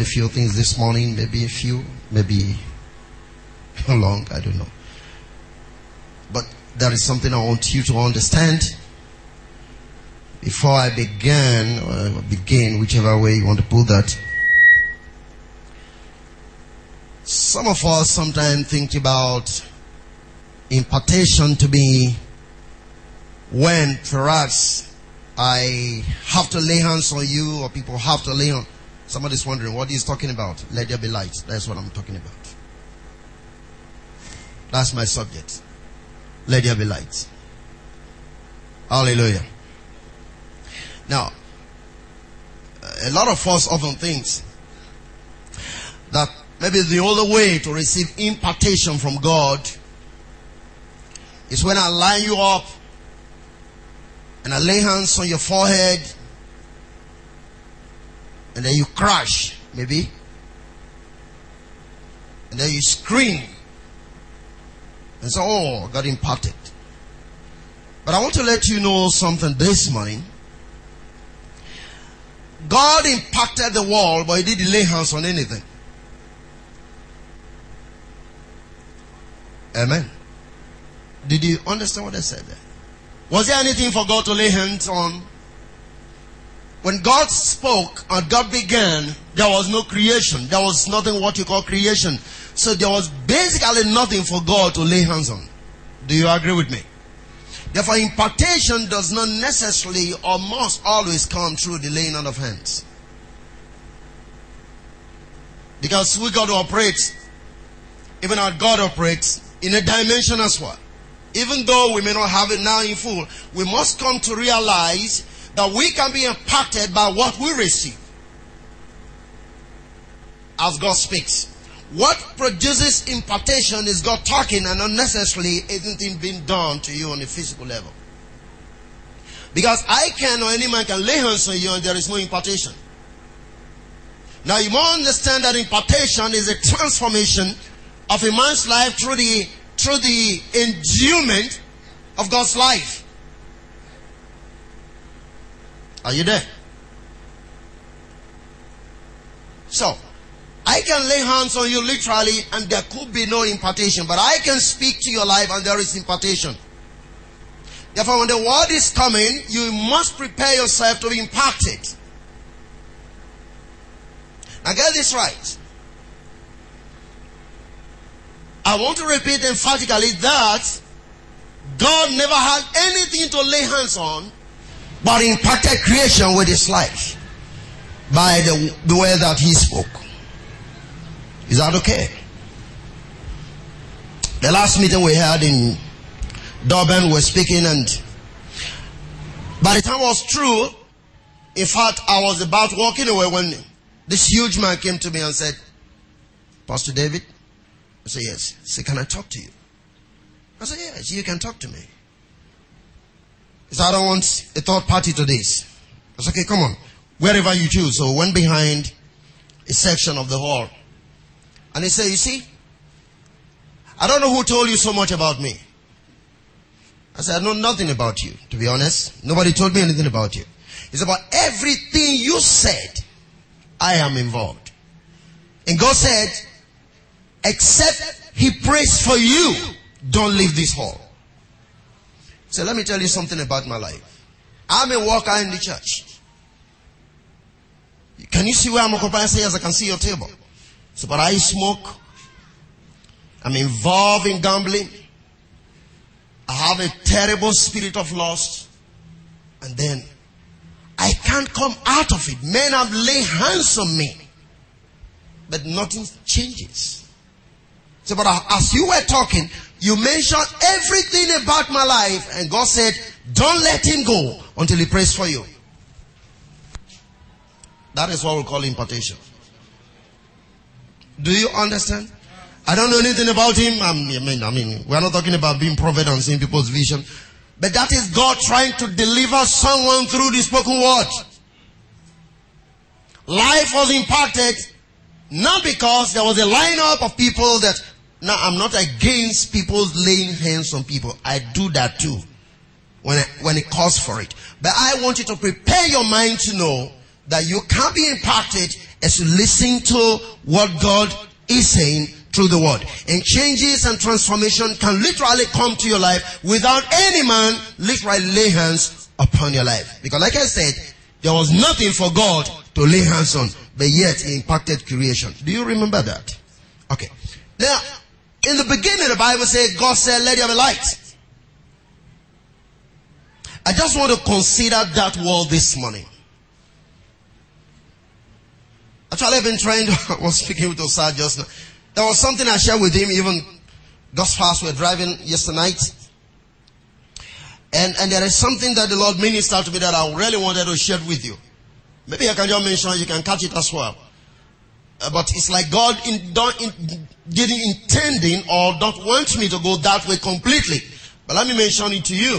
a few things this morning, maybe a few, maybe how long, I don't know. But there is something I want you to understand before I begin, or begin, whichever way you want to put that. Some of us sometimes think about impartation to be when perhaps I have to lay hands on you or people have to lay on. Somebody's wondering what he's talking about. Let there be light. That's what I'm talking about. That's my subject. Let there be light. Hallelujah. Now, a lot of us often think that Maybe the only way to receive impartation from God is when I line you up and I lay hands on your forehead and then you crash, maybe. And then you scream and say, Oh, got imparted. But I want to let you know something this morning. God impacted the world, but He didn't lay hands on anything. Amen. Did you understand what I said there? Was there anything for God to lay hands on? When God spoke and God began, there was no creation. There was nothing what you call creation. So there was basically nothing for God to lay hands on. Do you agree with me? Therefore, impartation does not necessarily or must always come through the laying on of hands. Because we got to operate, even our God operates in a dimension as well. Even though we may not have it now in full, we must come to realize that we can be impacted by what we receive as God speaks. What produces impartation is God talking and not necessarily anything being done to you on a physical level. Because I can or any man can lay hands on you and there is no impartation. Now you must understand that impartation is a transformation of a man's life through the through the endowment of God's life. Are you there? So, I can lay hands on you literally and there could be no impartation, but I can speak to your life and there is impartation. Therefore, when the word is coming, you must prepare yourself to be impacted. Now get this right. I want to repeat emphatically that God never had anything to lay hands on, but impacted creation with his life by the, the way that he spoke. Is that okay? The last meeting we had in Durban, were speaking, and by the time it was true, in fact, I was about walking away when this huge man came to me and said, Pastor David, I said, Yes. He said, Can I talk to you? I said, Yes, you can talk to me. He said, I don't want a third party to this. I said, Okay, come on. Wherever you choose. So went behind a section of the hall. And he said, You see, I don't know who told you so much about me. I said, I know nothing about you, to be honest. Nobody told me anything about you. It's about everything you said, I am involved. And God said, Except he prays for you, don't leave this hall. So let me tell you something about my life. I'm a worker in the church. Can you see where I'm occupying? Say, yes, I can see your table. So, but I smoke. I'm involved in gambling. I have a terrible spirit of lust. And then I can't come out of it. Men have laid hands on me. But nothing changes. So, but as you were talking, you mentioned everything about my life, and God said, Don't let him go until he prays for you. That is what we call impartation. Do you understand? I don't know anything about him. I mean, I mean, we're not talking about being prophet and seeing people's vision. But that is God trying to deliver someone through the spoken word. Life was impacted not because there was a lineup of people that now, I'm not against people laying hands on people. I do that too when, I, when it calls for it. But I want you to prepare your mind to know that you can be impacted as you listen to what God is saying through the word. And changes and transformation can literally come to your life without any man literally lay hands upon your life. Because like I said, there was nothing for God to lay hands on, but yet he impacted creation. Do you remember that? Okay. Now, in the beginning, the Bible says, God said, let there be light. I just want to consider that word this morning. Actually, I've been trying to, I was speaking with Osar just now. There was something I shared with him, even thus fast we're driving yesterday night. And, and there is something that the Lord ministered to me that I really wanted to share with you. Maybe I can just mention you can catch it as well. Uh, but it's like God in, don't, in, didn't intending or don't want me to go that way completely. But let me mention it to you.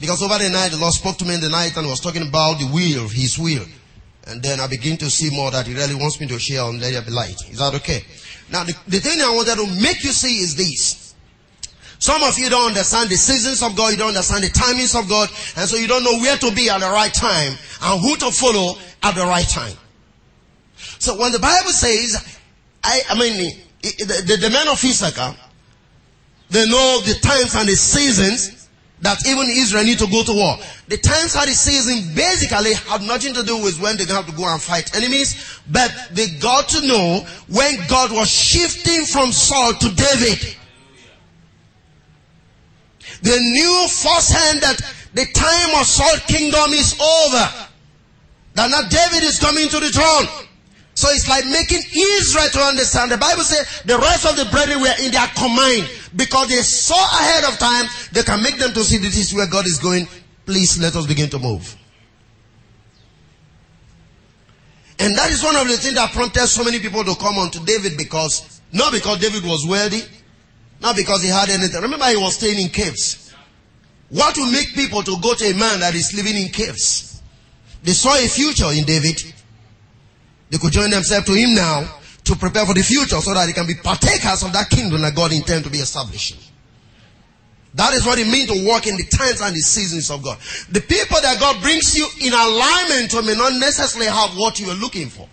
Because over the night, the Lord spoke to me in the night and was talking about the will, His will. And then I begin to see more that He really wants me to share on Let There Be Light. Is that okay? Now, the, the thing I wanted to make you see is this. Some of you don't understand the seasons of God, you don't understand the timings of God, and so you don't know where to be at the right time and who to follow at the right time. So when the Bible says, I, I mean, the, the, the men of Issachar, they know the times and the seasons that even Israel need to go to war. The times and the season basically have nothing to do with when they have to go and fight enemies, but they got to know when God was shifting from Saul to David. They knew firsthand that the time of Saul's kingdom is over. That now David is coming to the throne. So it's like making Israel to understand. The Bible says the rest of the brethren were in their command because they saw ahead of time. They can make them to see this is where God is going. Please let us begin to move. And that is one of the things that prompted so many people to come unto David because, not because David was wealthy, not because he had anything. Remember he was staying in caves. What will make people to go to a man that is living in caves? They saw a future in David. They could join themselves to him now to prepare for the future so that they can be partakers of that kingdom that God intends to be establishing. That is what it means to walk in the times and the seasons of God. The people that God brings you in alignment to may not necessarily have what you are looking for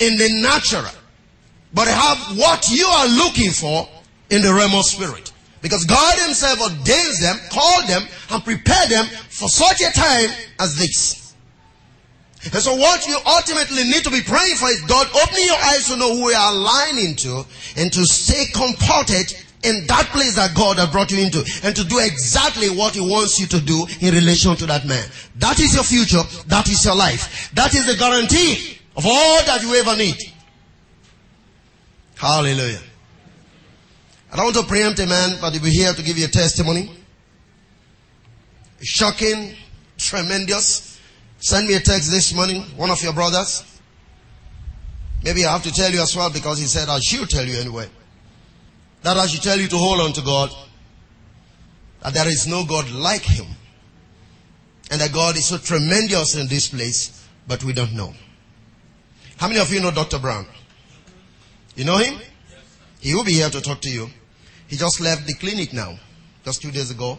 in the natural, but have what you are looking for in the realm of spirit. Because God Himself ordains them, called them, and prepared them for such a time as this. And so what you ultimately need to be praying for is God opening your eyes to know who you are aligning to and to stay comported in that place that God has brought you into and to do exactly what He wants you to do in relation to that man. That is your future. That is your life. That is the guarantee of all that you ever need. Hallelujah. I don't want to preempt a man, but be here to give you a testimony. Shocking, tremendous, Send me a text this morning, one of your brothers. Maybe I have to tell you as well because he said I should tell you anyway. That I should tell you to hold on to God. That there is no God like him. And that God is so tremendous in this place, but we don't know. How many of you know Dr. Brown? You know him? He will be here to talk to you. He just left the clinic now, just two days ago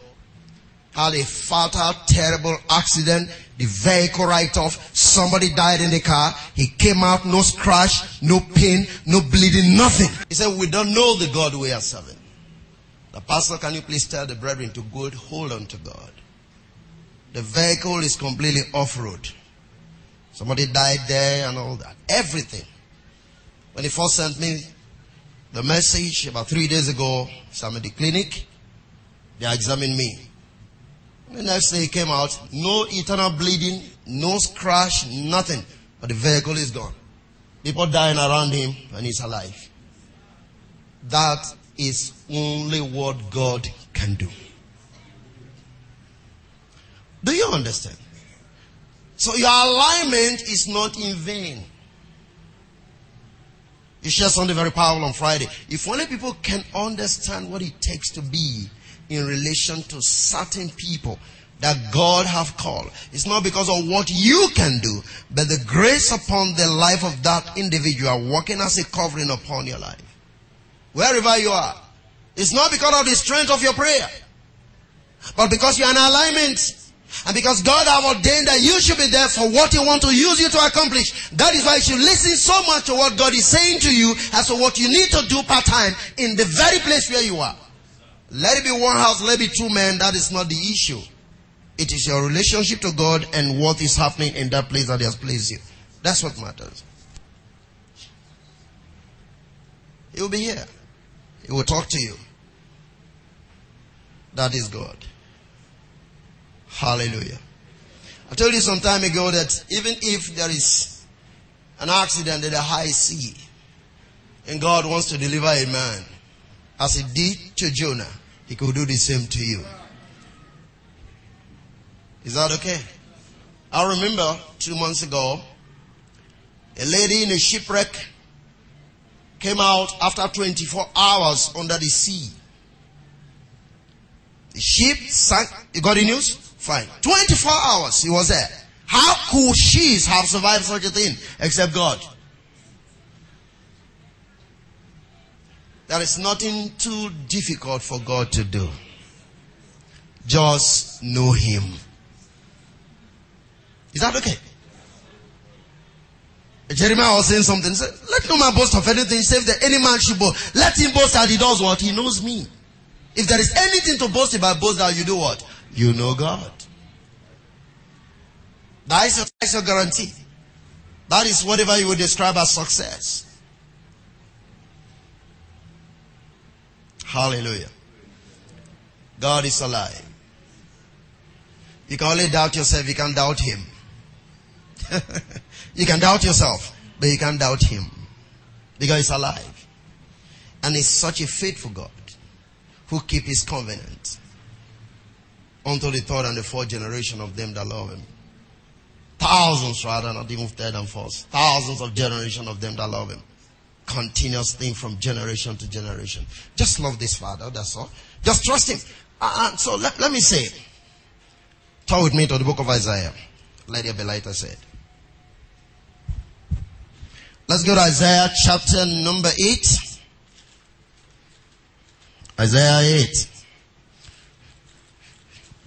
had a fatal, terrible accident. The vehicle right off. Somebody died in the car. He came out, no scratch, no pain, no bleeding, nothing. He said, we don't know the God we are serving. The pastor, can you please tell the brethren to go hold on to God? The vehicle is completely off-road. Somebody died there and all that. Everything. When he first sent me the message about three days ago, I'm at the clinic. They examined me. The next day he came out, no internal bleeding, no scratch, nothing. But the vehicle is gone. People dying around him and he's alive. That is only what God can do. Do you understand? So your alignment is not in vain. You share something very powerful on Friday. If only people can understand what it takes to be in relation to certain people that God have called. It's not because of what you can do, but the grace upon the life of that individual working as a covering upon your life. Wherever you are. It's not because of the strength of your prayer, but because you're in alignment. And because God have ordained that you should be there for what He want to use you to accomplish, that is why you should listen so much to what God is saying to you as to what you need to do part time in the very place where you are. Let it be one house, let it be two men, that is not the issue. It is your relationship to God and what is happening in that place that He has placed you. That's what matters. He will be here. He will talk to you. That is God. Hallelujah. I told you some time ago that even if there is an accident at the high sea and God wants to deliver a man, as he did to Jonah, he could do the same to you. Is that okay? I remember two months ago, a lady in a shipwreck came out after 24 hours under the sea. The ship sank. You got the news? Fine. 24 hours he was there. How could she have survived such a thing except God? There is nothing too difficult for God to do. Just know Him. Is that okay? Jeremiah was saying something. He said, Let no man boast of anything save that any man should boast. Let him boast that he does what? He knows me. If there is anything to boast about, boast that you do what? You know God. That is, your, guarantee. That is whatever you would describe as success. Hallelujah. God is alive. You can only doubt yourself, you can't doubt Him. you can doubt yourself, but you can't doubt Him. Because He's alive. And He's such a faithful God who keep His covenant unto the third and the fourth generation of them that love Him. Thousands rather, not even third and fourth. Thousands of generation of them that love Him. Continuous thing from generation to generation. Just love this Father, that's all. Just trust Him. Uh, uh so let, let me say, turn with me to the book of Isaiah. Lady Abelita said. Let's go to Isaiah chapter number 8. Isaiah 8.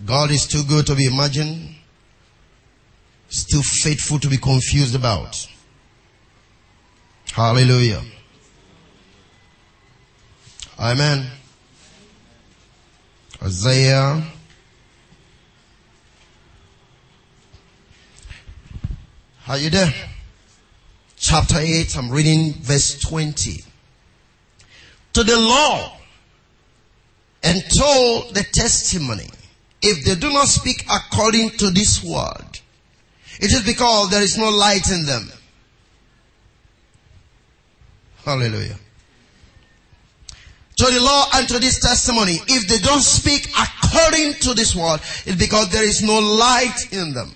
God is too good to be imagined. Still faithful to be confused about. Hallelujah. Amen. Isaiah Are you there? Chapter 8, I'm reading verse 20. To the law and told the testimony, if they do not speak according to this word, it is because there is no light in them. Hallelujah. To the law and to this testimony, if they don't speak according to this word, it's because there is no light in them.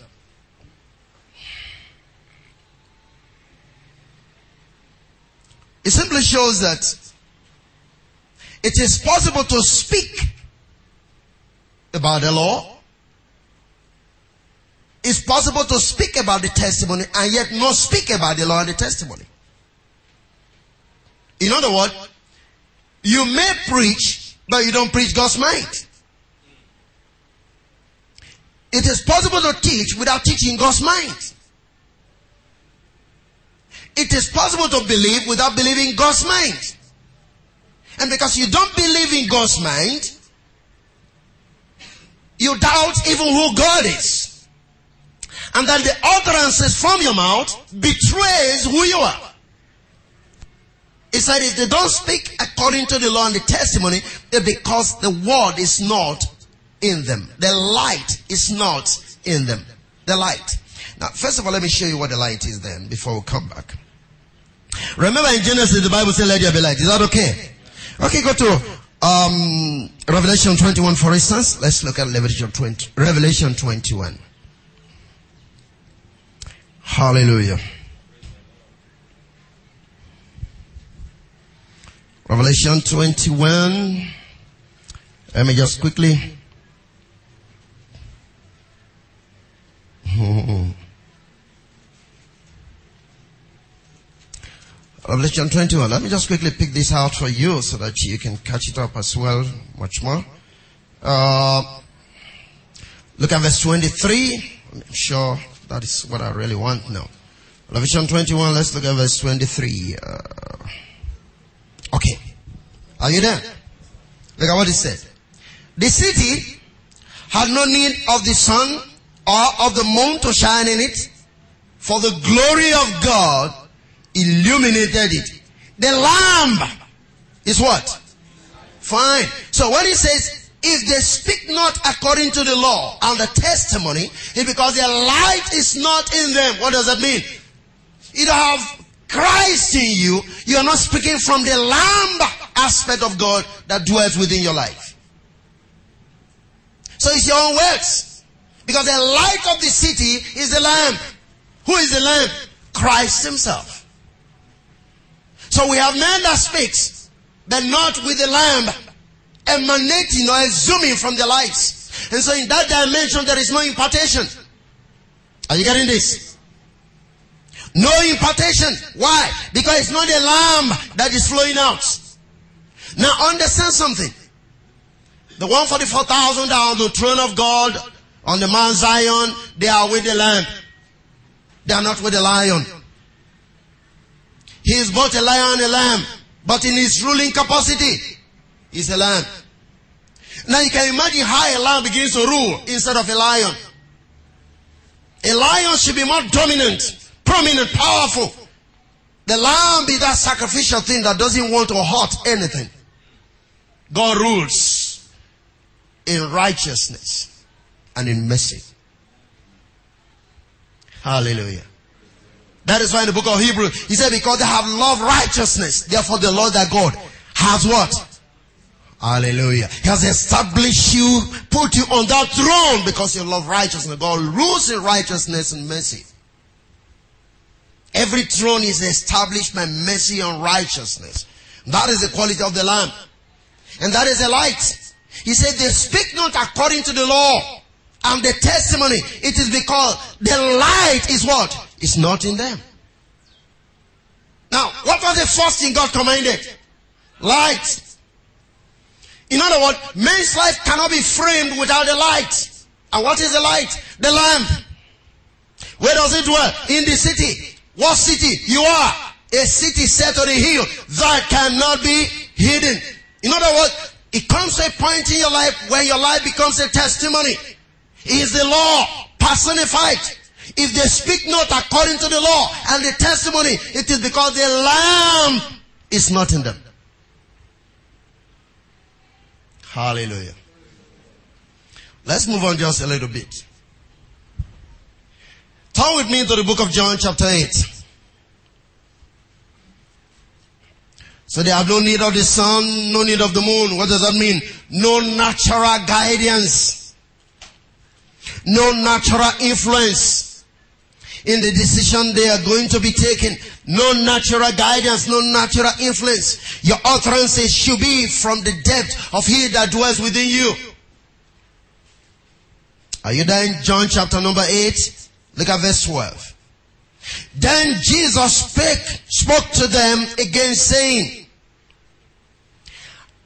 It simply shows that it is possible to speak about the law. It's possible to speak about the testimony and yet not speak about the law and the testimony. In other words, you may preach, but you don't preach God's mind. It is possible to teach without teaching God's mind. It is possible to believe without believing God's mind. And because you don't believe in God's mind, you doubt even who God is. And then the utterances from your mouth betrays who you are. Said if they don't speak according to the law and the testimony, it's because the word is not in them. The light is not in them. The light. Now, first of all, let me show you what the light is then before we come back. Remember in Genesis, the Bible said, let there be light. Is that okay? Okay, go to um, Revelation 21, for instance. Let's look at Revelation 20, Revelation 21. Hallelujah. Revelation 21. Let me just quickly. Revelation 21. Let me just quickly pick this out for you so that you can catch it up as well much more. Uh, Look at verse 23. I'm sure that is what I really want now. Revelation 21, let's look at verse 23. Uh, okay. Are you there? Look at what it said. The city had no need of the sun or of the moon to shine in it, for the glory of God illuminated it. The lamb is what? Fine. So when he says, if they speak not according to the law and the testimony, it's because their light is not in them. What does that mean? Don't have Christ in you. You are not speaking from the lamb aspect of God that dwells within your life. So it's your own words. Because the light of the city is the lamb. Who is the lamb? Christ himself. So we have men that speaks, but not with the lamb emanating or exhuming from the lights. And so in that dimension there is no impartation. Are you getting this? No impartation. Why? Because it's not a lamb that is flowing out. Now understand something. The 144,000 are on the throne of God on the Mount Zion. They are with the lamb. They are not with the lion. He is both a lion and a lamb. But in his ruling capacity, he's a lamb. Now you can imagine how a lamb begins to rule instead of a lion. A lion should be more dominant prominent, powerful. The lamb is that sacrificial thing that doesn't want to hurt anything. God rules in righteousness and in mercy. Hallelujah. That is why in the book of Hebrew, he said, because they have loved righteousness, therefore the Lord their God has what? Hallelujah. He has established you, put you on that throne because you love righteousness. God rules in righteousness and mercy. Every throne is established by mercy and righteousness. That is the quality of the Lamb. And that is a light. He said, they speak not according to the law and the testimony. It is because the light is what? Is not in them. Now, what was the first thing God commanded? Light. In other words, man's life cannot be framed without the light. And what is the light? The lamp. Where does it dwell? In the city. What city? You are a city set on a hill that cannot be hidden. In other words, it comes to a point in your life where your life becomes a testimony. Is the law personified. If they speak not according to the law and the testimony, it is because the lamb is not in them. Hallelujah. Let's move on just a little bit. Turn with me to the book of John chapter 8. So they have no need of the sun, no need of the moon. What does that mean? No natural guidance. No natural influence in the decision they are going to be taking. No natural guidance, no natural influence. Your utterances should be from the depth of He that dwells within you. Are you there in John chapter number 8? Look at verse 12. Then Jesus spake, spoke to them again saying,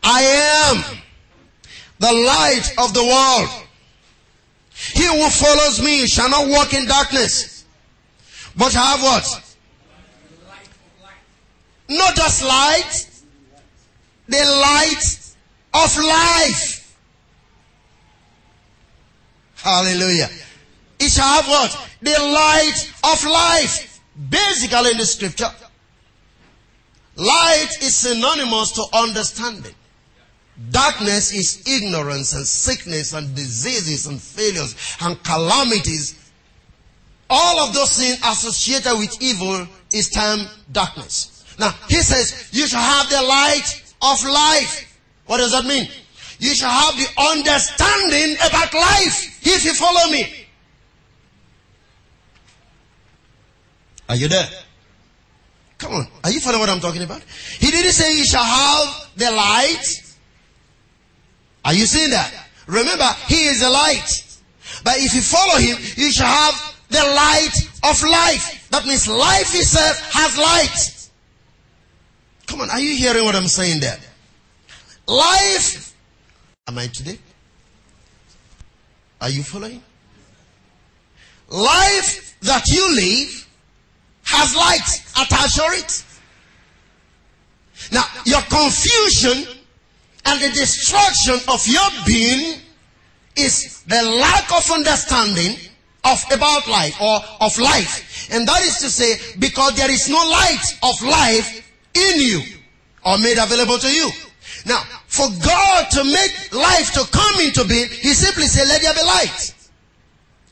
I am the light of the world. He who follows me shall not walk in darkness, but have what? Not just light, the light of life. Hallelujah. It shall have what? The light of life. Basically in the scripture, light is synonymous to understanding. Darkness is ignorance and sickness and diseases and failures and calamities. All of those things associated with evil is termed darkness. Now, he says, you shall have the light of life. What does that mean? You shall have the understanding about life if you follow me. Are you there? Come on. Are you following what I'm talking about? He didn't say you shall have the light. Are you seeing that? Remember, he is the light. But if you follow him, you shall have the light of life. That means life itself has light. Come on, are you hearing what I'm saying there? Life. Am I today? Are you following? Life that you live has light to it. Now, your confusion and the destruction of your being is the lack of understanding of about life or of life. And that is to say, because there is no light of life in you or made available to you. Now, for God to make life to come into being, He simply said, let there be light.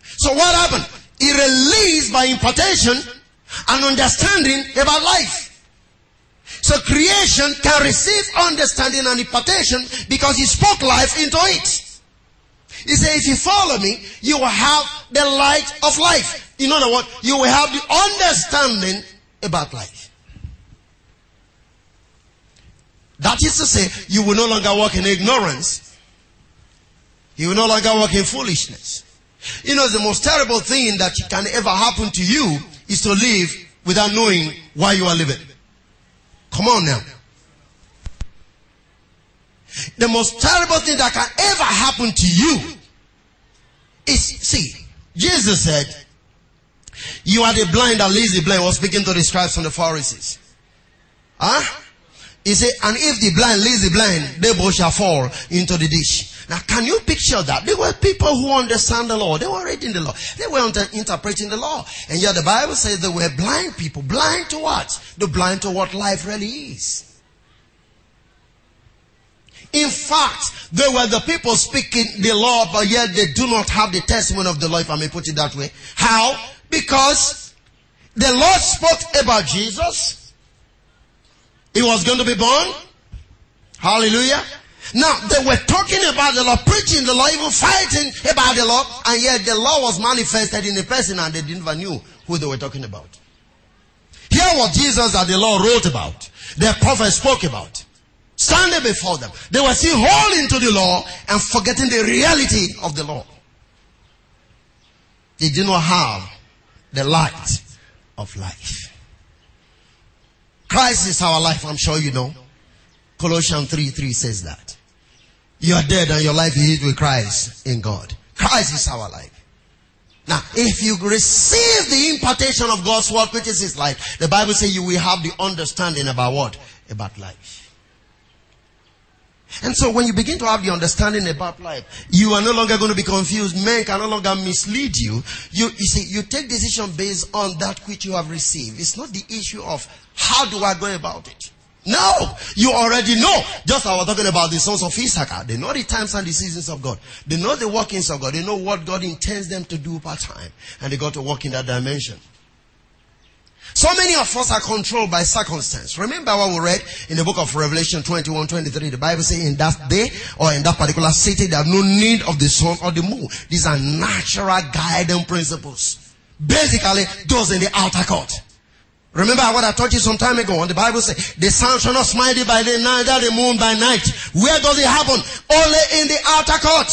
So what happened? He released by impartation an understanding about life. So creation can receive understanding and impartation because He spoke life into it. He said, if you follow me, you will have the light of life. In other words, you will have the understanding about life. That is to say, you will no longer walk in ignorance. You will no longer walk in foolishness. You know, the most terrible thing that can ever happen to you is to live without knowing why you are living. Come on now. The most terrible thing that can ever happen to you is, see, Jesus said, you are the blind that leads the blind was speaking to the scribes and the Pharisees. Huh? He said, and if the blind leads the blind, they both shall fall into the ditch. Now, can you picture that? They were people who understand the law. They were reading the law. They were interpreting the law. And yet the Bible says they were blind people. Blind to what? They're blind to what life really is. In fact, they were the people speaking the law, but yet they do not have the testimony of the law, if I may put it that way. How? Because the Lord spoke about Jesus. He was going to be born. Hallelujah. Now, they were talking about the law, preaching the law, even fighting about the law, and yet the law was manifested in a person and they didn't even knew who they were talking about. Here was Jesus that the law wrote about, the prophet spoke about standing before them. They were still holding to the law and forgetting the reality of the law. They did not have the light of life. Christ is our life, I'm sure you know. Colossians 3 3 says that. You are dead and your life is with Christ in God. Christ is our life. Now, if you receive the impartation of God's word, which is His life, the Bible says you will have the understanding about what? About life. And so when you begin to have the understanding about life, you are no longer going to be confused. Men can no longer mislead you. You, you see, you take decision based on that which you have received. It's not the issue of how do I go about it. No, you already know. Just I was talking about the sons of Issachar. They know the times and the seasons of God. They know the workings of God. They know what God intends them to do part time. And they got to work in that dimension. So many of us are controlled by circumstance. Remember what we read in the book of Revelation 21, 23. The Bible says in that day or in that particular city, they have no need of the sun or the moon. These are natural guiding principles. Basically, those in the outer court. Remember what I taught you some time ago when the Bible says, the sun shall not smite thee by day, neither the moon by night. Where does it happen? Only in the outer court.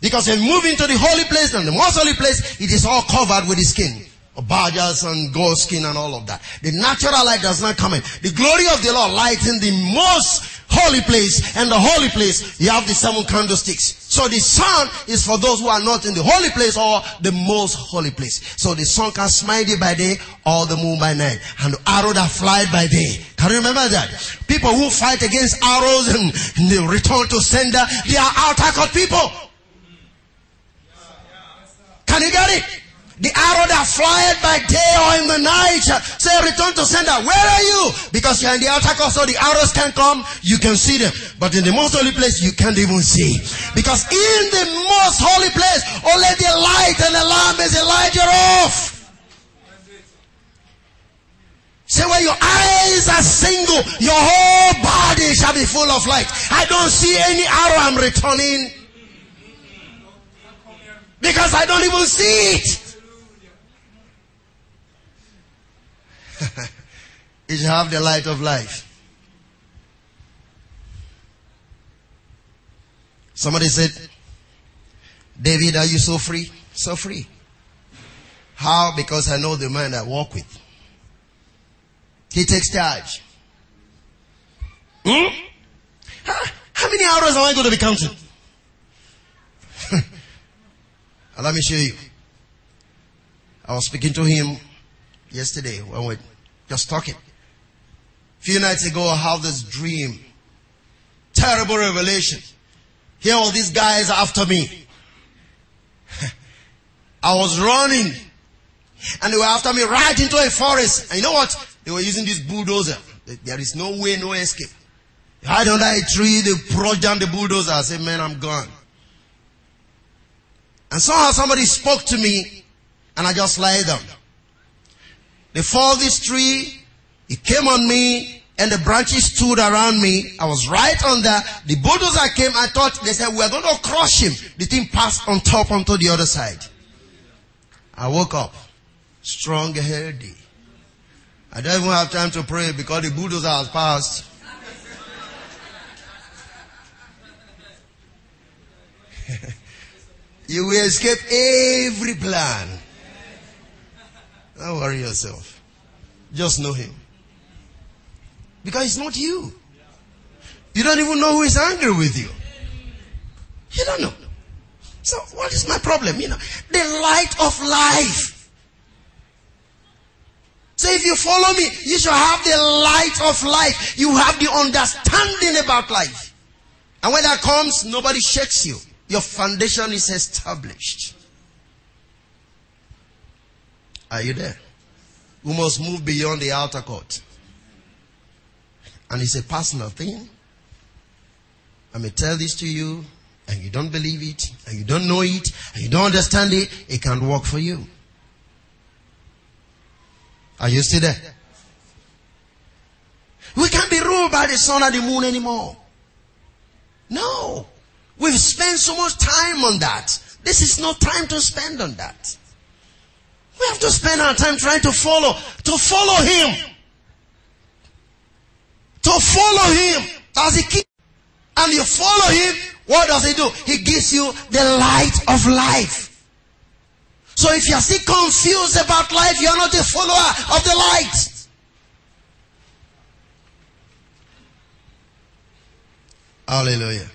Because when move into the holy place and the most holy place, it is all covered with the skin badgers and goat skin and all of that. The natural light does not come in. The glory of the Lord lights in the most holy place and the holy place you have the seven candlesticks. So the sun is for those who are not in the holy place or the most holy place. So the sun can smite you by day or the moon by night and the arrow that fly by day. Can you remember that? People who fight against arrows and they return to sender, they are court people. Can you get it? The arrow that flieth by day or in the night, uh, say return to sender. Where are you? Because you're in the outer court, so the arrows can come, you can see them. But in the most holy place, you can't even see. Because in the most holy place, only the light and the lamp is the light thereof. Say where your eyes are single, your whole body shall be full of light. I don't see any arrow I'm returning. Because I don't even see it. Shall have the light of life. Somebody said, David, are you so free? So free. How? Because I know the man I walk with. He takes charge. Hmm? How, many hours am I going to be counting? Let me show you. I was speaking to him yesterday when we just talking. A few nights ago, I had this dream. Terrible revelation. Here all these guys after me. I was running. And they were after me right into a forest. And you know what? They were using this bulldozer. There is no way, no escape. Hide under a tree, they approach down the bulldozer. I say, man, I'm gone. And somehow somebody spoke to me and I just lay down. They fall this tree, it came on me, and the branches stood around me. I was right on there. The bulldozer came, I thought they said, we're going to crush him. The thing passed on top onto the other side. I woke up, strong healthy. I don't even have time to pray because the bulldozer has passed. you will escape every plan. Don't worry yourself. Just know him. Because it's not you. You don't even know who is angry with you. You don't know. So what is my problem? You know, the light of life. So if you follow me, you shall have the light of life. You have the understanding about life. And when that comes, nobody shakes you. Your foundation is established. Are you there? We must move beyond the outer court. And it's a personal thing. I may tell this to you, and you don't believe it, and you don't know it, and you don't understand it, it can't work for you. Are you still there? We can't be ruled by the sun and the moon anymore. No. We've spent so much time on that. This is no time to spend on that. We have to spend our time trying to follow, to follow Him. To follow Him as He keeps. And you follow Him, what does He do? He gives you the light of life. So if you're still confused about life, you're not a follower of the light. Hallelujah.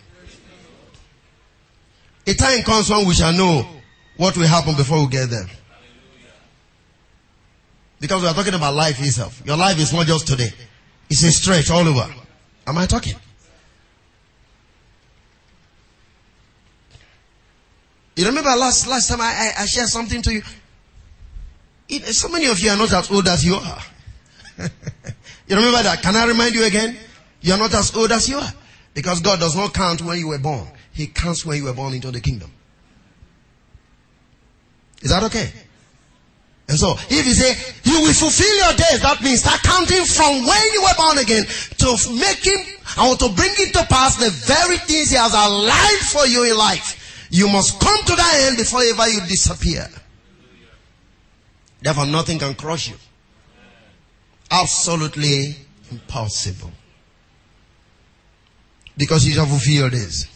A time comes when we shall know what will happen before we get there. Because we are talking about life itself. Your life is not just today. It's a stretch all over. Am I talking? You remember last last time I, I, I shared something to you? It, so many of you are not as old as you are. you remember that? Can I remind you again? You are not as old as you are. Because God does not count when you were born. He counts when you were born into the kingdom. Is that okay? And so, if you say, you will fulfill your days, that means start counting from when you were born again to make him, or to bring it to pass the very things he has aligned for you in life. You must come to that end before ever you disappear. Therefore, nothing can crush you. Absolutely impossible. Because you shall fulfill your days.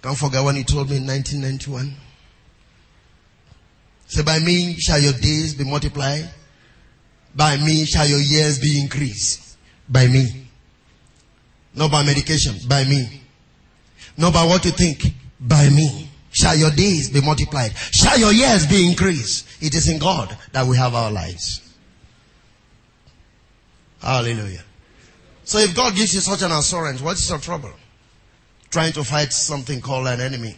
Can't forget when he told me in 1991. Say, by me shall your days be multiplied. By me shall your years be increased. By me. Not by medication. By me. Not by what you think. By me. Shall your days be multiplied. Shall your years be increased. It is in God that we have our lives. Hallelujah. So if God gives you such an assurance, what is your trouble? Trying to fight something called an enemy.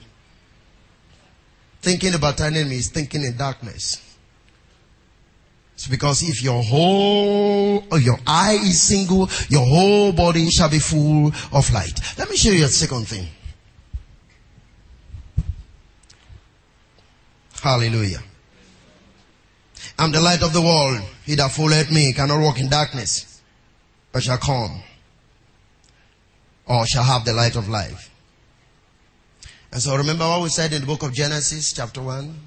Thinking about an enemy is thinking in darkness. It's because if your whole, or your eye is single, your whole body shall be full of light. Let me show you a second thing. Hallelujah. I'm the light of the world. He that followeth me cannot walk in darkness, but shall come, or shall have the light of life. And so remember what we said in the book of Genesis, chapter 1?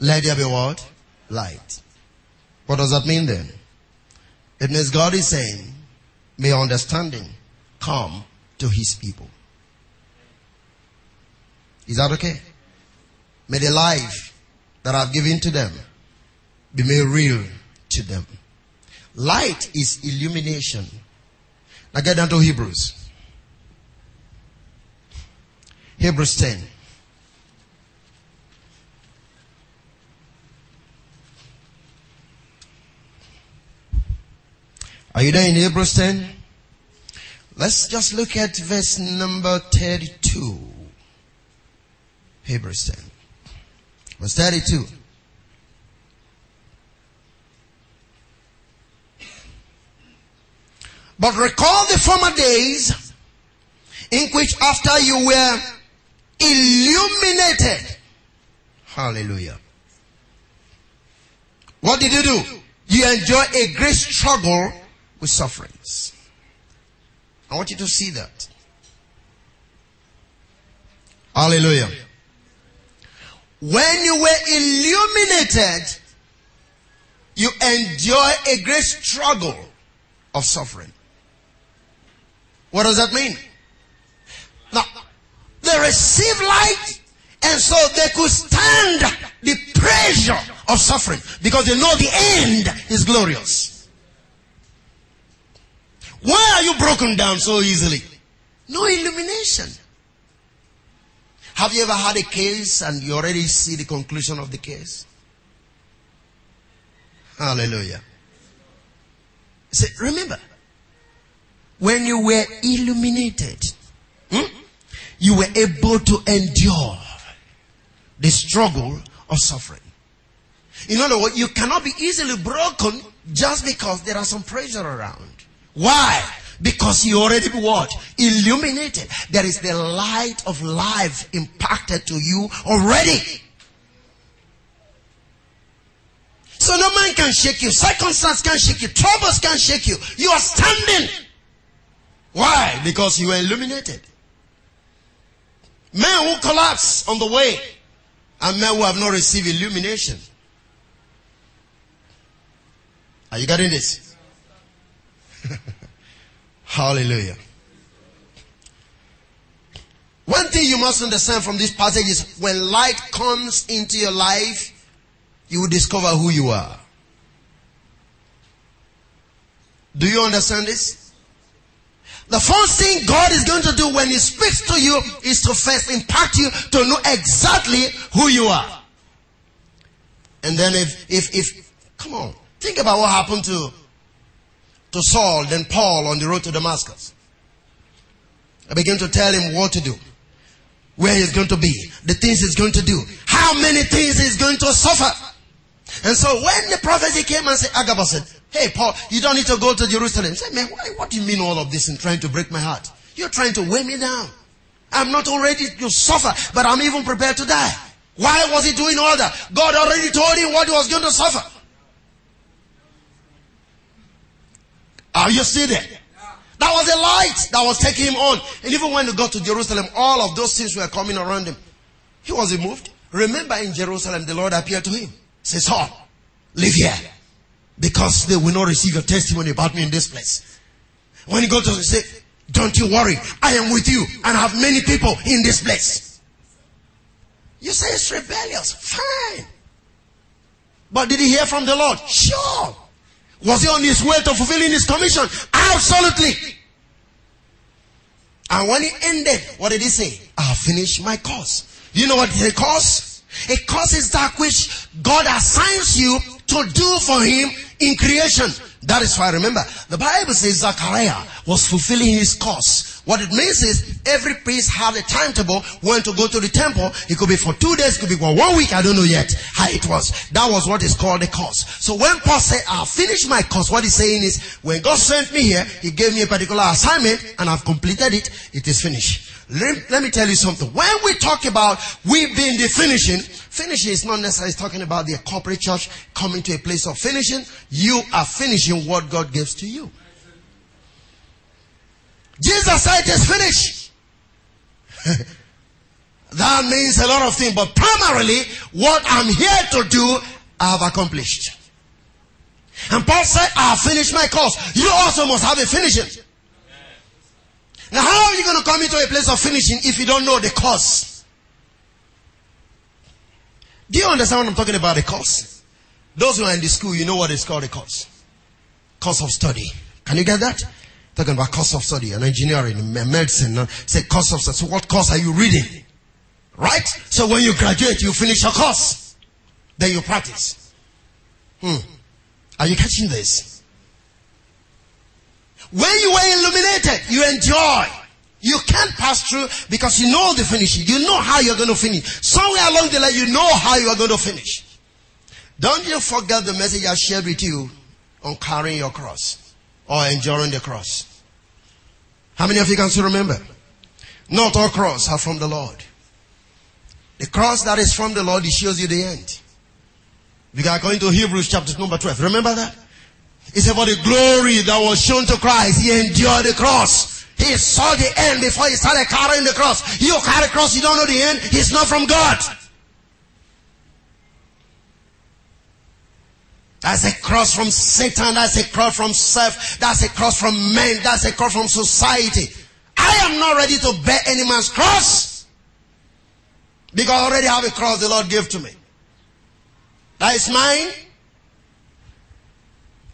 Let there be what? Light. What does that mean then? It means God is saying, may understanding come to his people. Is that okay? May the life that I've given to them be made real to them. Light is illumination. Now get down to Hebrews. Hebrews 10. Are you there in Hebrews 10? Let's just look at verse number 32. Hebrews 10. Verse 32. But recall the former days in which after you were illuminated. Hallelujah. What did you do? You enjoy a great struggle with sufferings. I want you to see that. Hallelujah. When you were illuminated, you enjoy a great struggle of suffering. What does that mean? Now, they receive light and so they could stand the pressure of suffering because they know the end is glorious. Why are you broken down so easily? No illumination. Have you ever had a case and you already see the conclusion of the case? Hallelujah. See, remember, when you were illuminated, hmm, you were able to endure the struggle of suffering. In other words, you cannot be easily broken just because there are some pressure around. Why? Because you already what? Illuminated. There is the light of life impacted to you already. So no man can shake you. Circumstance can shake you. Troubles can shake you. You are standing. Why? Because you are illuminated. Men who collapse on the way and men who have not received illumination. Are you getting this? Hallelujah. One thing you must understand from this passage is when light comes into your life, you will discover who you are. Do you understand this? The first thing God is going to do when He speaks to you is to first impact you to know exactly who you are. And then if, if, if, come on, think about what happened to, to Saul, then Paul on the road to Damascus. I began to tell him what to do, where he's going to be, the things he's going to do, how many things he's going to suffer. And so when the prophecy came and said, Agabus said, Hey, Paul, you don't need to go to Jerusalem. Say, man, why, what do you mean all of this in trying to break my heart? You're trying to weigh me down. I'm not already to suffer, but I'm even prepared to die. Why was he doing all that? God already told him what he was going to suffer. Are you still there? That was a light that was taking him on. And even when he got to Jerusalem, all of those things were coming around him. He wasn't moved. Remember in Jerusalem, the Lord appeared to him. Says, Saul, live here because they will not receive your testimony about me in this place. When you go to say, don't you worry, I am with you and I have many people in this place. You say it's rebellious, fine. But did he hear from the Lord? Sure. Was he on his way to fulfilling his commission? Absolutely. And when he ended, what did he say? I finished my course. You know what a course? A course is that which God assigns you to do for him in creation. That is why remember, the Bible says Zachariah was fulfilling his course. What it means is every priest had a timetable when to go to the temple. It could be for two days, could be for one week, I don't know yet how it was. That was what is called a course. So when Paul said, I finished my course, what he's saying is, when God sent me here, he gave me a particular assignment and I've completed it, it is finished. Let, let me tell you something. When we talk about we being the finishing, finishing is not necessarily talking about the corporate church coming to a place of finishing. You are finishing what God gives to you. Jesus said it is finished. that means a lot of things, but primarily what I'm here to do, I have accomplished. And Paul said, I have finished my course. You also must have a finishing. Now, how are you going to come into a place of finishing if you don't know the cause? Do you understand what I'm talking about? The cause. Those who are in the school, you know what is called a course. Course of study. Can you get that? Talking about course of study and engineering medicine. And say course of study. So what course are you reading? Right? So when you graduate, you finish your course. Then you practice. Hmm. Are you catching this? When you were illuminated, you enjoy. You can't pass through because you know the finishing. You know how you're going to finish. Somewhere along the line, you know how you are going to finish. Don't you forget the message I shared with you on carrying your cross or enduring the cross. How many of you can still remember? Not all cross are from the Lord. The cross that is from the Lord, it shows you the end. We are going to Hebrews chapter number 12. Remember that? It's about the glory that was shown to Christ. He endured the cross. He saw the end before he started carrying the cross. You carry the cross, you don't know the end. It's not from God. That's a cross from Satan. That's a cross from self. That's a cross from men. That's a cross from society. I am not ready to bear any man's cross. Because I already have a cross the Lord gave to me. That is mine.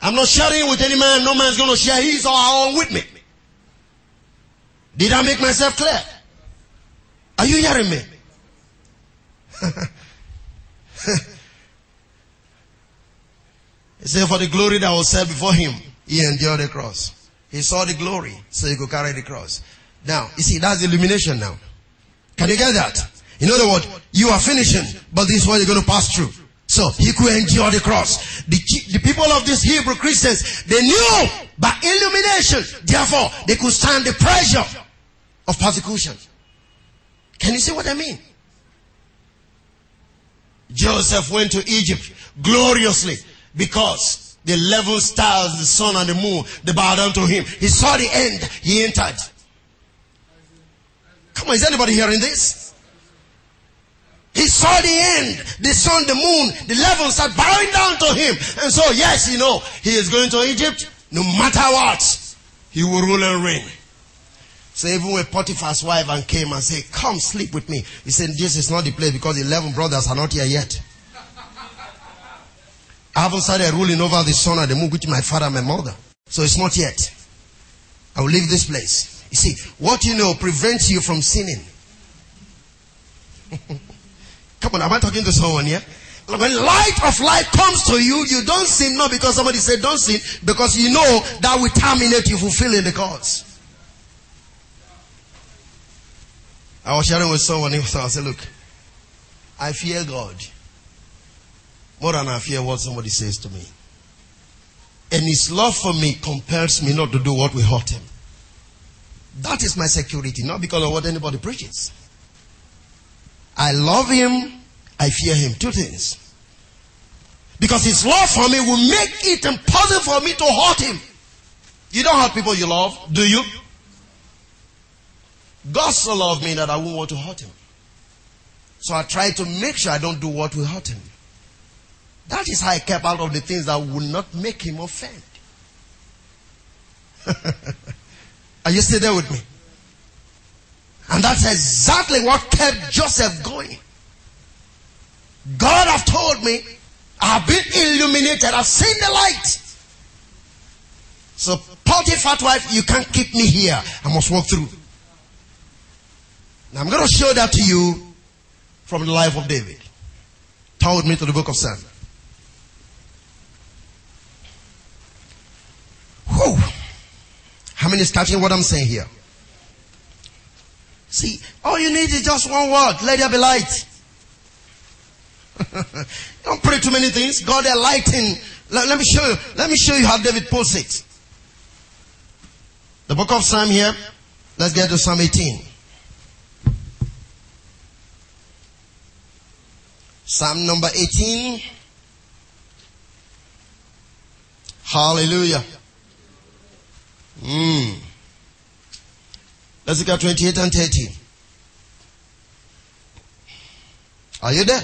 I'm not sharing with any man. No man's going to share his or her own with me. Did I make myself clear? Are you hearing me? he said, For the glory that was set before him, he endured the cross. He saw the glory, so he could carry the cross. Now, you see, that's illumination now. Can you get that? In other words, you are finishing, but this is what you're going to pass through. So he could endure the cross. The, the people of these Hebrew Christians, they knew by illumination, therefore they could stand the pressure of persecution. Can you see what I mean? Joseph went to Egypt gloriously because the eleven stars, the sun and the moon, they bowed down to him. He saw the end. He entered. Come on, is anybody hearing this? He saw the end. The sun, the moon, the levels are bowing down to him. And so, yes, you know, he is going to Egypt. No matter what, he will rule and reign. So even when Potiphar's wife and came and said, come sleep with me. He said, this is not the place because the 11 brothers are not here yet. I haven't started ruling over the sun and the moon, with my father and my mother. So it's not yet. I will leave this place. You see, what you know prevents you from sinning. Come on, am I talking to someone here? When light of life comes to you, you don't sin not because somebody said don't sin, because you know that will terminate you fulfilling the cause. I was sharing with someone, I said, look, I fear God more than I fear what somebody says to me. And his love for me compels me not to do what will hurt him. That is my security, not because of what anybody preaches. I love him, I fear him. Two things. Because his love for me will make it impossible for me to hurt him. You don't hurt people you love, do you? God so loved me that I won't want to hurt him. So I try to make sure I don't do what will hurt him. That is how I kept out of the things that would not make him offend. Are you still there with me? And that's exactly what kept Joseph going. God have told me, I've been illuminated, I've seen the light. So Potiphar's wife, you can't keep me here. I must walk through. Now I'm going to show that to you from the life of David. Turn with me to the book of Psalm. Whew. How many is catching what I'm saying here? See, all you need is just one word. Let there be light. Don't pray too many things. God enlighten. Let, let me show you. Let me show you how David puts it. The book of Psalm here. Let's get to Psalm 18. Psalm number 18. Hallelujah. Mm. Let's look at 28 and 30. Are you there?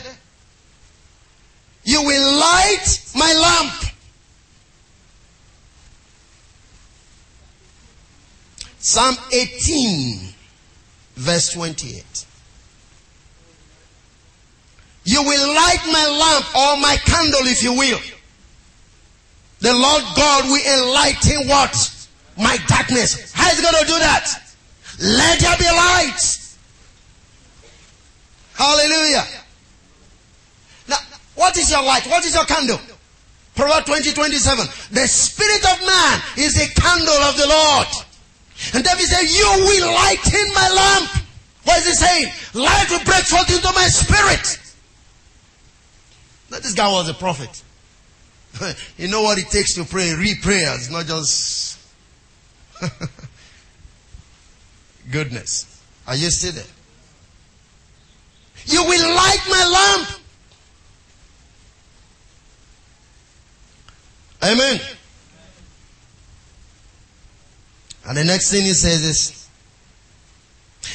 You will light my lamp. Psalm 18, verse 28. You will light my lamp or my candle, if you will. The Lord God will enlighten what? My darkness. How is going to do that? Let there be light. Hallelujah. What is your light? What is your candle? Proverbs 20, 27. The spirit of man is the candle of the Lord. And David said, you will lighten my lamp. What is he saying? Light will break forth into my spirit. Now this guy was a prophet. you know what it takes to pray? Read prayers, not just goodness. Are you still there? You will light my lamp. Amen. And the next thing he says is,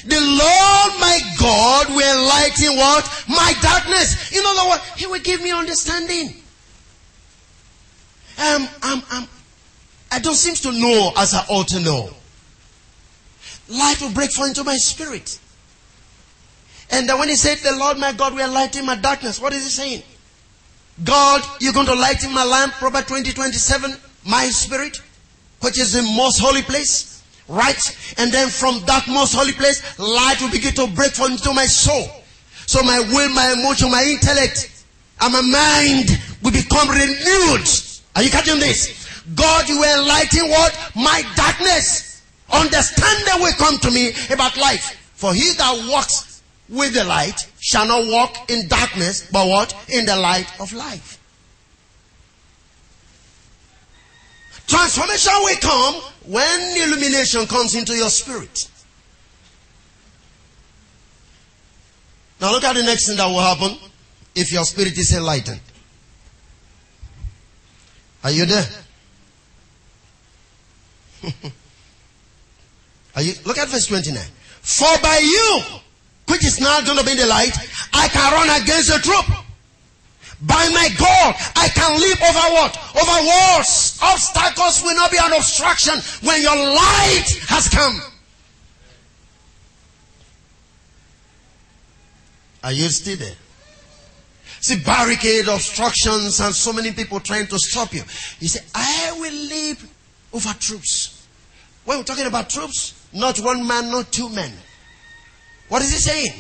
the Lord my God will enlighten what? My darkness. In other words, He will give me understanding. Um, um, um, I don't seem to know as I ought to know. Light will break forth into my spirit. And when he said, the Lord my God will enlighten my darkness, what is he saying? God, you're going to lighten my lamp, Proverbs 20, 27, my spirit, which is the most holy place. Right? And then from that most holy place, light will begin to break forth into my soul. So my will, my emotion, my intellect, and my mind will become renewed. Are you catching this? God, you will enlighten what? My darkness. Understanding will come to me about life. For he that walks with the light shall not walk in darkness, but what? In the light of life. Transformation will come when illumination comes into your spirit. Now look at the next thing that will happen if your spirit is enlightened. Are you there? Are you look at verse 29. For by you, which is now going to be in the light, I can run against the troop. By my God, I can leap over what? Over walls. Obstacles will not be an obstruction when your light has come. Are you still there? See, barricade, obstructions, and so many people trying to stop you. You say, I will leap over troops. When we're talking about troops, not one man, not two men. What is he saying?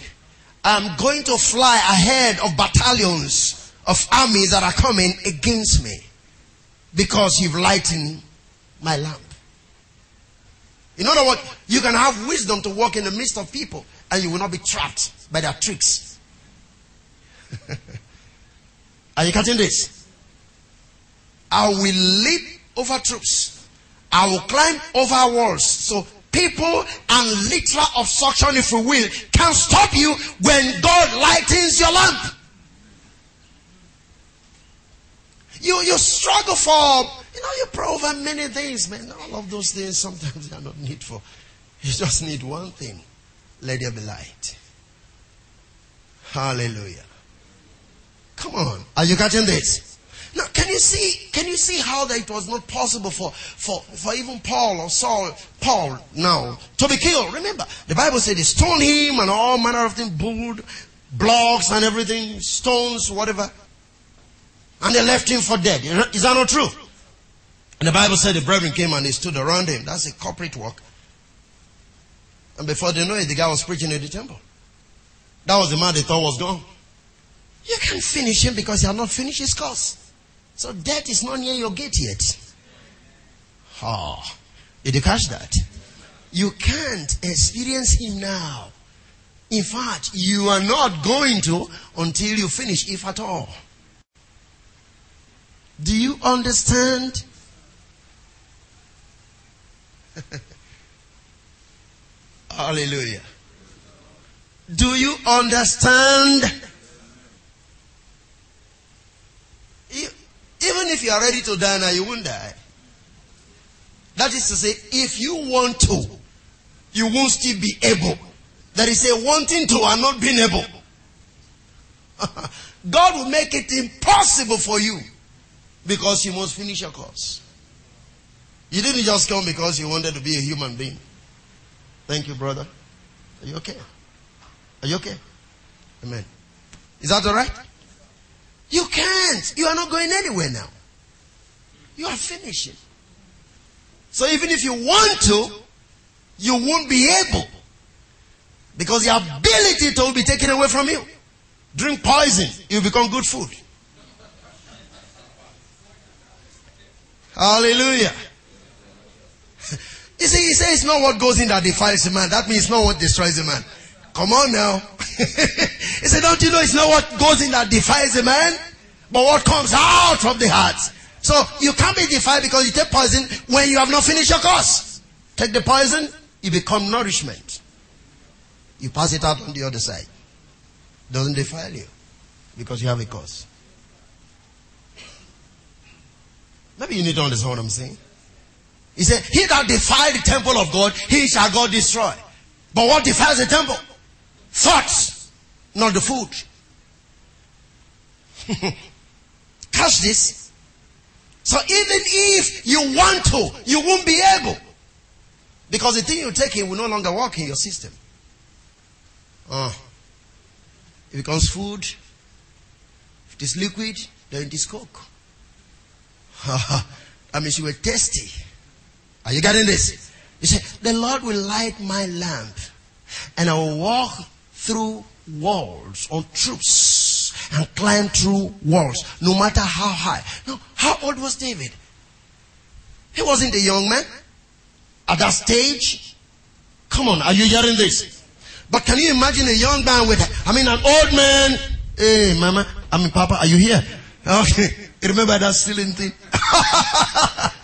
I'm going to fly ahead of battalions of armies that are coming against me because you've lightened my lamp. In other words, you can have wisdom to walk in the midst of people and you will not be trapped by their tricks. are you catching this? I will leap over troops. I will climb over walls. So people and literal obstruction, if you will, can stop you when God lightens your lamp. You, you struggle for, you know, you pray over many things, man. All of those things sometimes they are not needful. You just need one thing. Let there be light. Hallelujah. Come on. Are you catching this? Now, can you see, can you see how that it was not possible for, for, for even Paul or Saul, Paul now, to be killed? Remember, the Bible said they stoned him and all manner of things, blood, blocks and everything, stones, whatever. And they left him for dead. Is that not true? And the Bible said the brethren came and they stood around him. That's a corporate work. And before they know it, the guy was preaching in the temple. That was the man they thought was gone. You can't finish him because he had not finished his course. So death is not near your gate yet. Oh, did you catch that? You can't experience him now. In fact, you are not going to until you finish, if at all. Do you understand? Hallelujah. Do you understand? Even if you are ready to die now, you won't die. That is to say, if you want to, you won't still be able. There is a wanting to and not being able. God will make it impossible for you because you must finish your course. You didn't just come because you wanted to be a human being. Thank you, brother. Are you okay? Are you okay? Amen. Is that alright? You can't. You are not going anywhere now. You are finishing. So even if you want to, you won't be able. Because the ability to will be taken away from you. Drink poison, you become good food. Hallelujah. You see, he says it's not what goes in that defiles a man. That means it's not what destroys a man. Come on now. he said, don't you know it's not what goes in that defiles a man, but what comes out from the heart. So you can't be defiled because you take poison when you have not finished your course. Take the poison, you become nourishment. You pass it out on the other side. Doesn't defile you because you have a cause. Maybe you need to understand what I'm saying. He said, He that defile the temple of God, he shall God destroy. But what defiles the temple? Thoughts, not the food. Catch this. So even if you want to, you won't be able. Because the thing you take in will no longer work in your system. Uh, it becomes food. If it is liquid, then it is coke. I mean, you were tasty. Are you getting this? He said, The Lord will light my lamp, and I will walk through walls on troops and climb through walls, no matter how high. Now, how old was David? He wasn't a young man at that stage. Come on, are you hearing this? But can you imagine a young man with, I mean, an old man? Hey, mama, I mean, papa, are you here? Okay. Remember that stealing thing?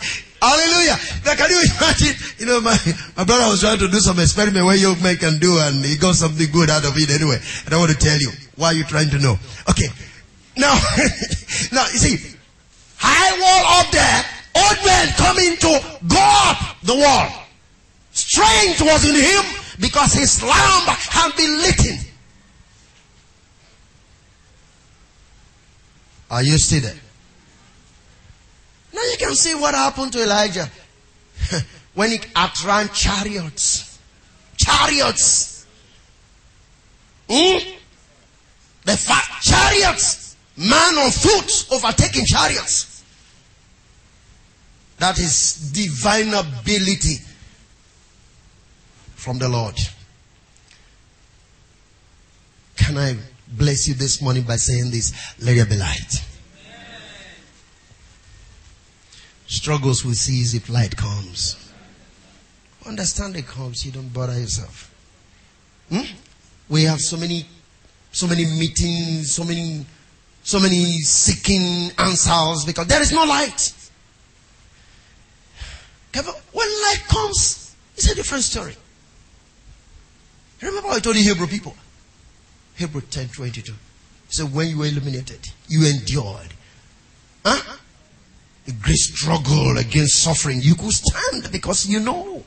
Hallelujah. Now can you imagine? You know, my, my brother was trying to do some experiment where young men can do and he got something good out of it anyway. And I want to tell you. Why are you trying to know? Okay. Now, now you see, high wall up there, old men coming to go up the wall. Strength was in him because his lamp had been lit. Are you still there? Now you can see what happened to Elijah when he outran chariots. Chariots. Hmm? The fa- chariots. Man on foot overtaking chariots. That is divine ability from the Lord. Can I bless you this morning by saying this? Let there be light. Struggles will cease if light comes. Understand it comes, you don't bother yourself. Hmm? We have so many, so many meetings, so many, so many seeking answers because there is no light. When light comes, it's a different story. Remember I told you Hebrew people? Hebrew 10 22. So when you were illuminated, you endured. Huh? Great struggle against suffering, you could stand because you know.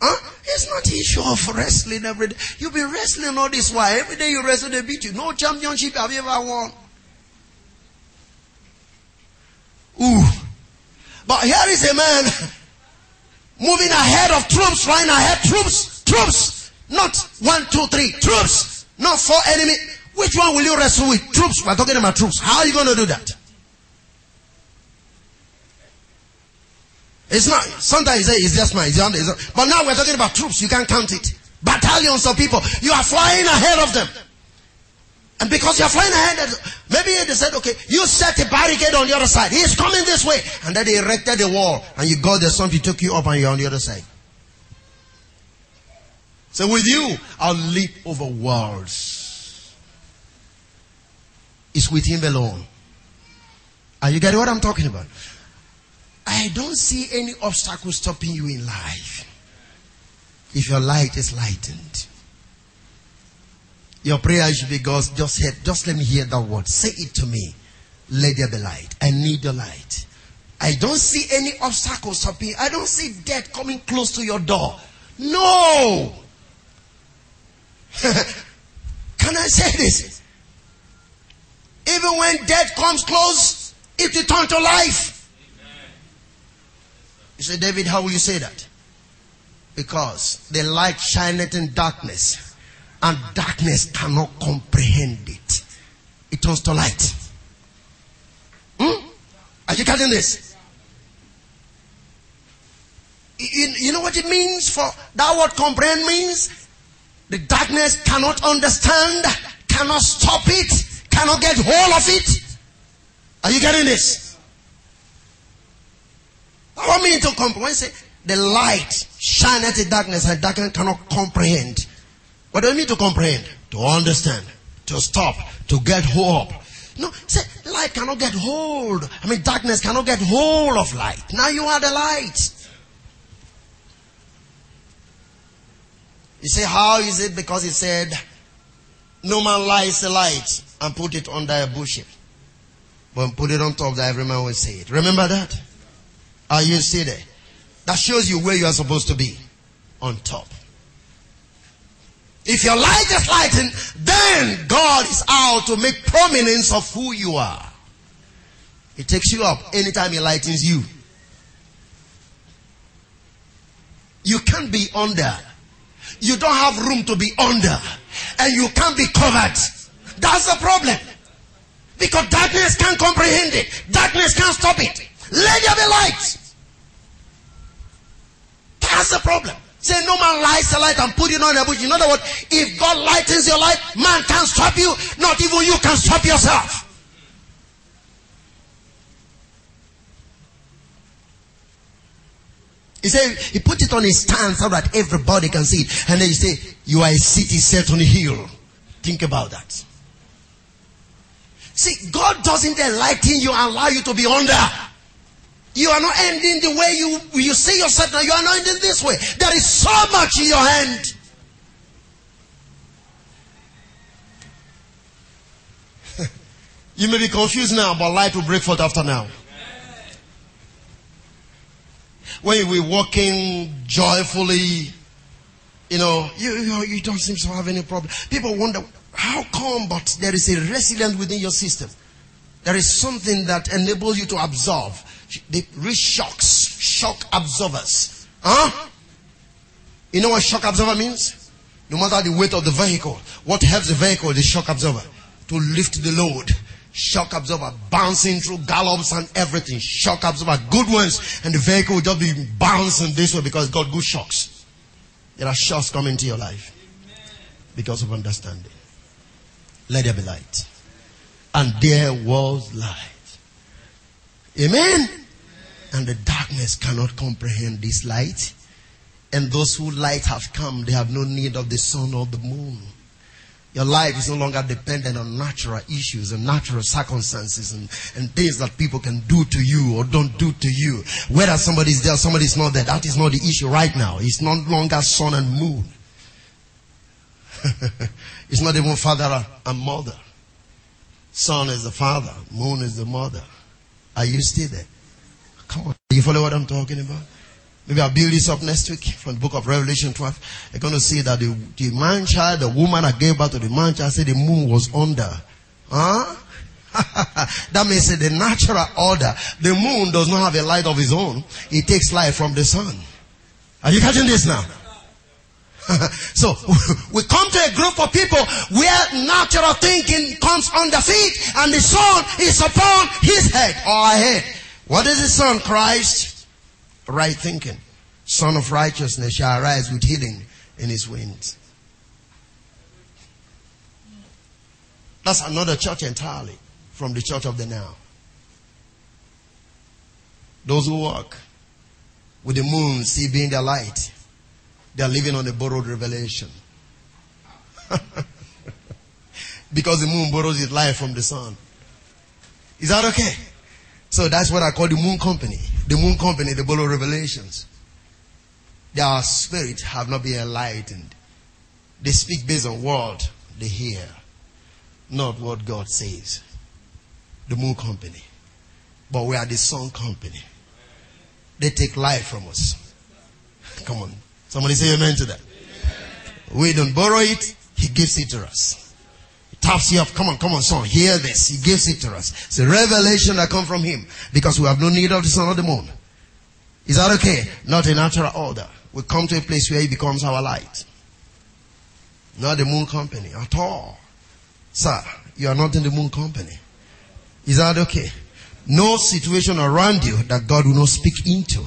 Huh? It's not issue of wrestling every day. You've been wrestling all this while. Every day you wrestle, they beat you. No championship have you ever won. Ooh. But here is a man moving ahead of troops, flying ahead. Troops, troops. Not one, two, three. Troops. Not four enemy. Which one will you wrestle with? Troops. We're talking about troops. How are you going to do that? It's not, sometimes you say it's just mine, it's but now we're talking about troops, you can't count it. Battalions of people, you are flying ahead of them. And because you're flying ahead, maybe they said, okay, you set a barricade on the other side. He's coming this way. And then they erected a wall. And you got the sun to take you up and you're on the other side. So with you, I'll leap over walls. It's with him alone. Are you getting what I'm talking about? I don't see any obstacle stopping you in life. If your light is lightened. Your prayer should be God, just hear, just let me hear that word. Say it to me. Let there be light. I need the light. I don't see any obstacle stopping. I don't see death coming close to your door. No. Can I say this? Even when death comes close, it will turn to life. You say, David, how will you say that? Because the light shineth in darkness, and darkness cannot comprehend it. It turns to light. Hmm? Are you getting this? You, you know what it means for that word comprehend means? The darkness cannot understand, cannot stop it, cannot get hold of it. Are you getting this? Allow me to comprehend. Say, the light shineth in the darkness and darkness cannot comprehend. What do you mean to comprehend? To understand, to stop, to get hope. No, say, light cannot get hold. I mean, darkness cannot get hold of light. Now you are the light. You say, how is it? Because he said, no man lights the light and put it under a bushel. But put it on top that every man will see it. Remember that? Are you still there? That shows you where you are supposed to be. On top. If your light is lighting, then God is out to make prominence of who you are. He takes you up anytime He lightens you. You can't be under. You don't have room to be under. And you can't be covered. That's the problem. Because darkness can't comprehend it. Darkness can't stop it. Let there be light. That's the problem. Say no man lights the light and put it on a bush. In other words, if God lightens your light, man can't stop you. Not even you can stop yourself. He said he put it on his stand so that everybody can see it. And then he say, you are a city set on a hill. Think about that. See, God doesn't enlighten you and allow you to be under. You are not ending the way you, you see yourself now. You are not ending this way. There is so much in your hand. you may be confused now, but light will break forth after now. When were walking joyfully, you know, you, you, you don't seem to have any problem. People wonder, how come, but there is a resilience within your system. There is something that enables you to absorb. They reach shocks, shock absorbers. Huh? You know what shock absorber means? No matter the weight of the vehicle, what helps the vehicle the shock absorber to lift the load. Shock absorber bouncing through gallops and everything. Shock absorber, good ones, and the vehicle will just be bouncing this way because got good shocks. There are shocks coming to your life because of understanding. Let there be light. And there was light. Amen. And the darkness cannot comprehend this light. And those who light have come, they have no need of the sun or the moon. Your life is no longer dependent on natural issues and natural circumstances and, and things that people can do to you or don't do to you. Whether somebody is there, somebody is not there, that is not the issue right now. It's no longer sun and moon. it's not even father and mother. Sun is the father, moon is the mother. Are you still there? You follow what I'm talking about? Maybe I'll build this up next week from the book of Revelation 12. You're going to see that the, the man child, the woman that gave birth to the man child said the moon was under. Huh? that means the natural order. The moon does not have a light of its own. It takes light from the sun. Are you catching this now? so we come to a group of people where natural thinking comes on the feet and the sun is upon his head or her head. What is the sun? Christ. Right thinking. Sun of righteousness shall arise with healing in his wings. That's another church entirely from the church of the now. Those who walk with the moon see being their light they are living on a borrowed revelation. because the moon borrows its light from the sun. Is that okay? So that's what I call the moon company. The moon company, the borrowed revelations. Their spirits have not been enlightened. They speak based on what they hear, not what God says. The moon company. But we are the sun company. They take life from us. Come on. Somebody say amen to that. We don't borrow it, He gives it to us. Taps you up. Come on, come on, son. Hear this. He gives it to us. It's a revelation that comes from Him because we have no need of the sun or the moon. Is that okay? Not in natural order. We come to a place where He becomes our light. Not the moon company at all. Sir, you are not in the moon company. Is that okay? No situation around you that God will not speak into.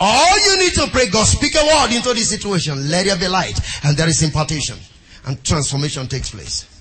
All you need to pray, God, speak a word into this situation. Let there be light. And there is impartation. And transformation takes place.